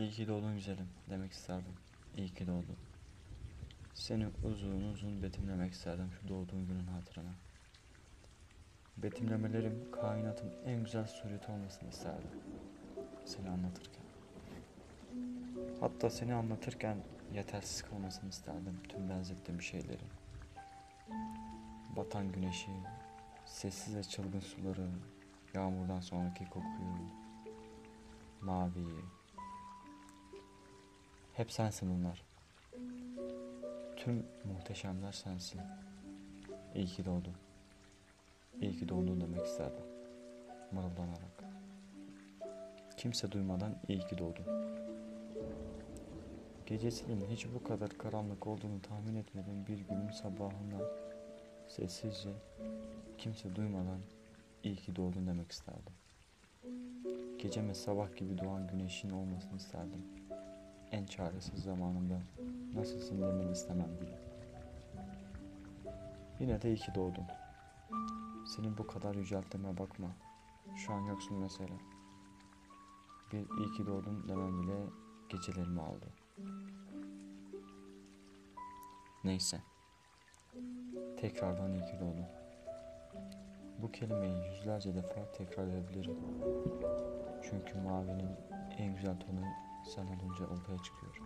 İyi ki doğdun güzelim demek isterdim. İyi ki doğdun. Seni uzun uzun betimlemek isterdim şu doğduğun günün hatırına. Betimlemelerim kainatın en güzel sureti olmasını isterdim. Seni anlatırken. Hatta seni anlatırken yetersiz kalmasını isterdim tüm benzettiğim şeylerin. Batan güneşi, sessiz ve çılgın suları, yağmurdan sonraki kokuyu, maviyi. Hep sensin bunlar. Tüm muhteşemler sensin. İyi ki doğdun. İyi ki doğdun demek isterdim. Mırıldanarak. Kimse duymadan iyi ki doğdun. Gecesinin hiç bu kadar karanlık olduğunu tahmin etmediğim bir günün sabahından sessizce kimse duymadan iyi ki doğdun demek isterdim. Geceme sabah gibi doğan güneşin olmasını isterdim. En çaresiz zamanımda nasılsın demeni istemem bile. Yine de iyi ki doğdun. Senin bu kadar yücelttiğime bakma. Şu an yoksun mesela. Bir iyi ki doğdun demem bile gecelerimi aldı. Neyse. Tekrardan iyi ki doğdun. Bu kelimeyi yüzlerce defa tekrar edebilirim. Çünkü mavinin en güzel tonu sen olunca ortaya çıkıyor.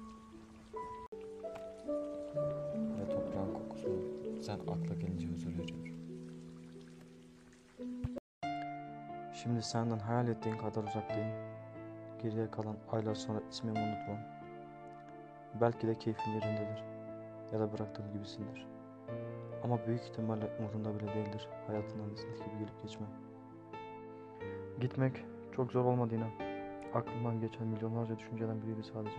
Ve toprağın kokusu sen akla gelince huzur veriyor. Şimdi senden hayal ettiğin kadar uzaktayım. Geriye kalan aylar sonra ismimi unutmam. Belki de keyfin yerindedir. Ya da bıraktığım gibisindir. Ama büyük ihtimalle umurunda bile değildir. Hayatından ıslık gibi gelip geçmem. Gitmek çok zor olmadı inan. Aklımdan geçen milyonlarca düşünceden biriydi sadece.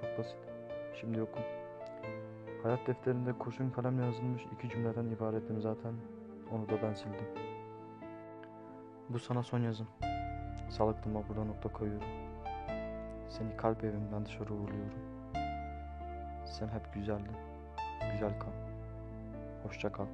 Çok basit. Şimdi yokum. Hayat defterinde kurşun kalemle yazılmış iki cümleden ibarettim zaten. Onu da ben sildim. Bu sana son yazım. Sağlıklıma burada nokta koyuyorum. Seni kalp evimden dışarı uğurluyorum. Sen hep güzeldin. Güzel kal. Hoşça kal.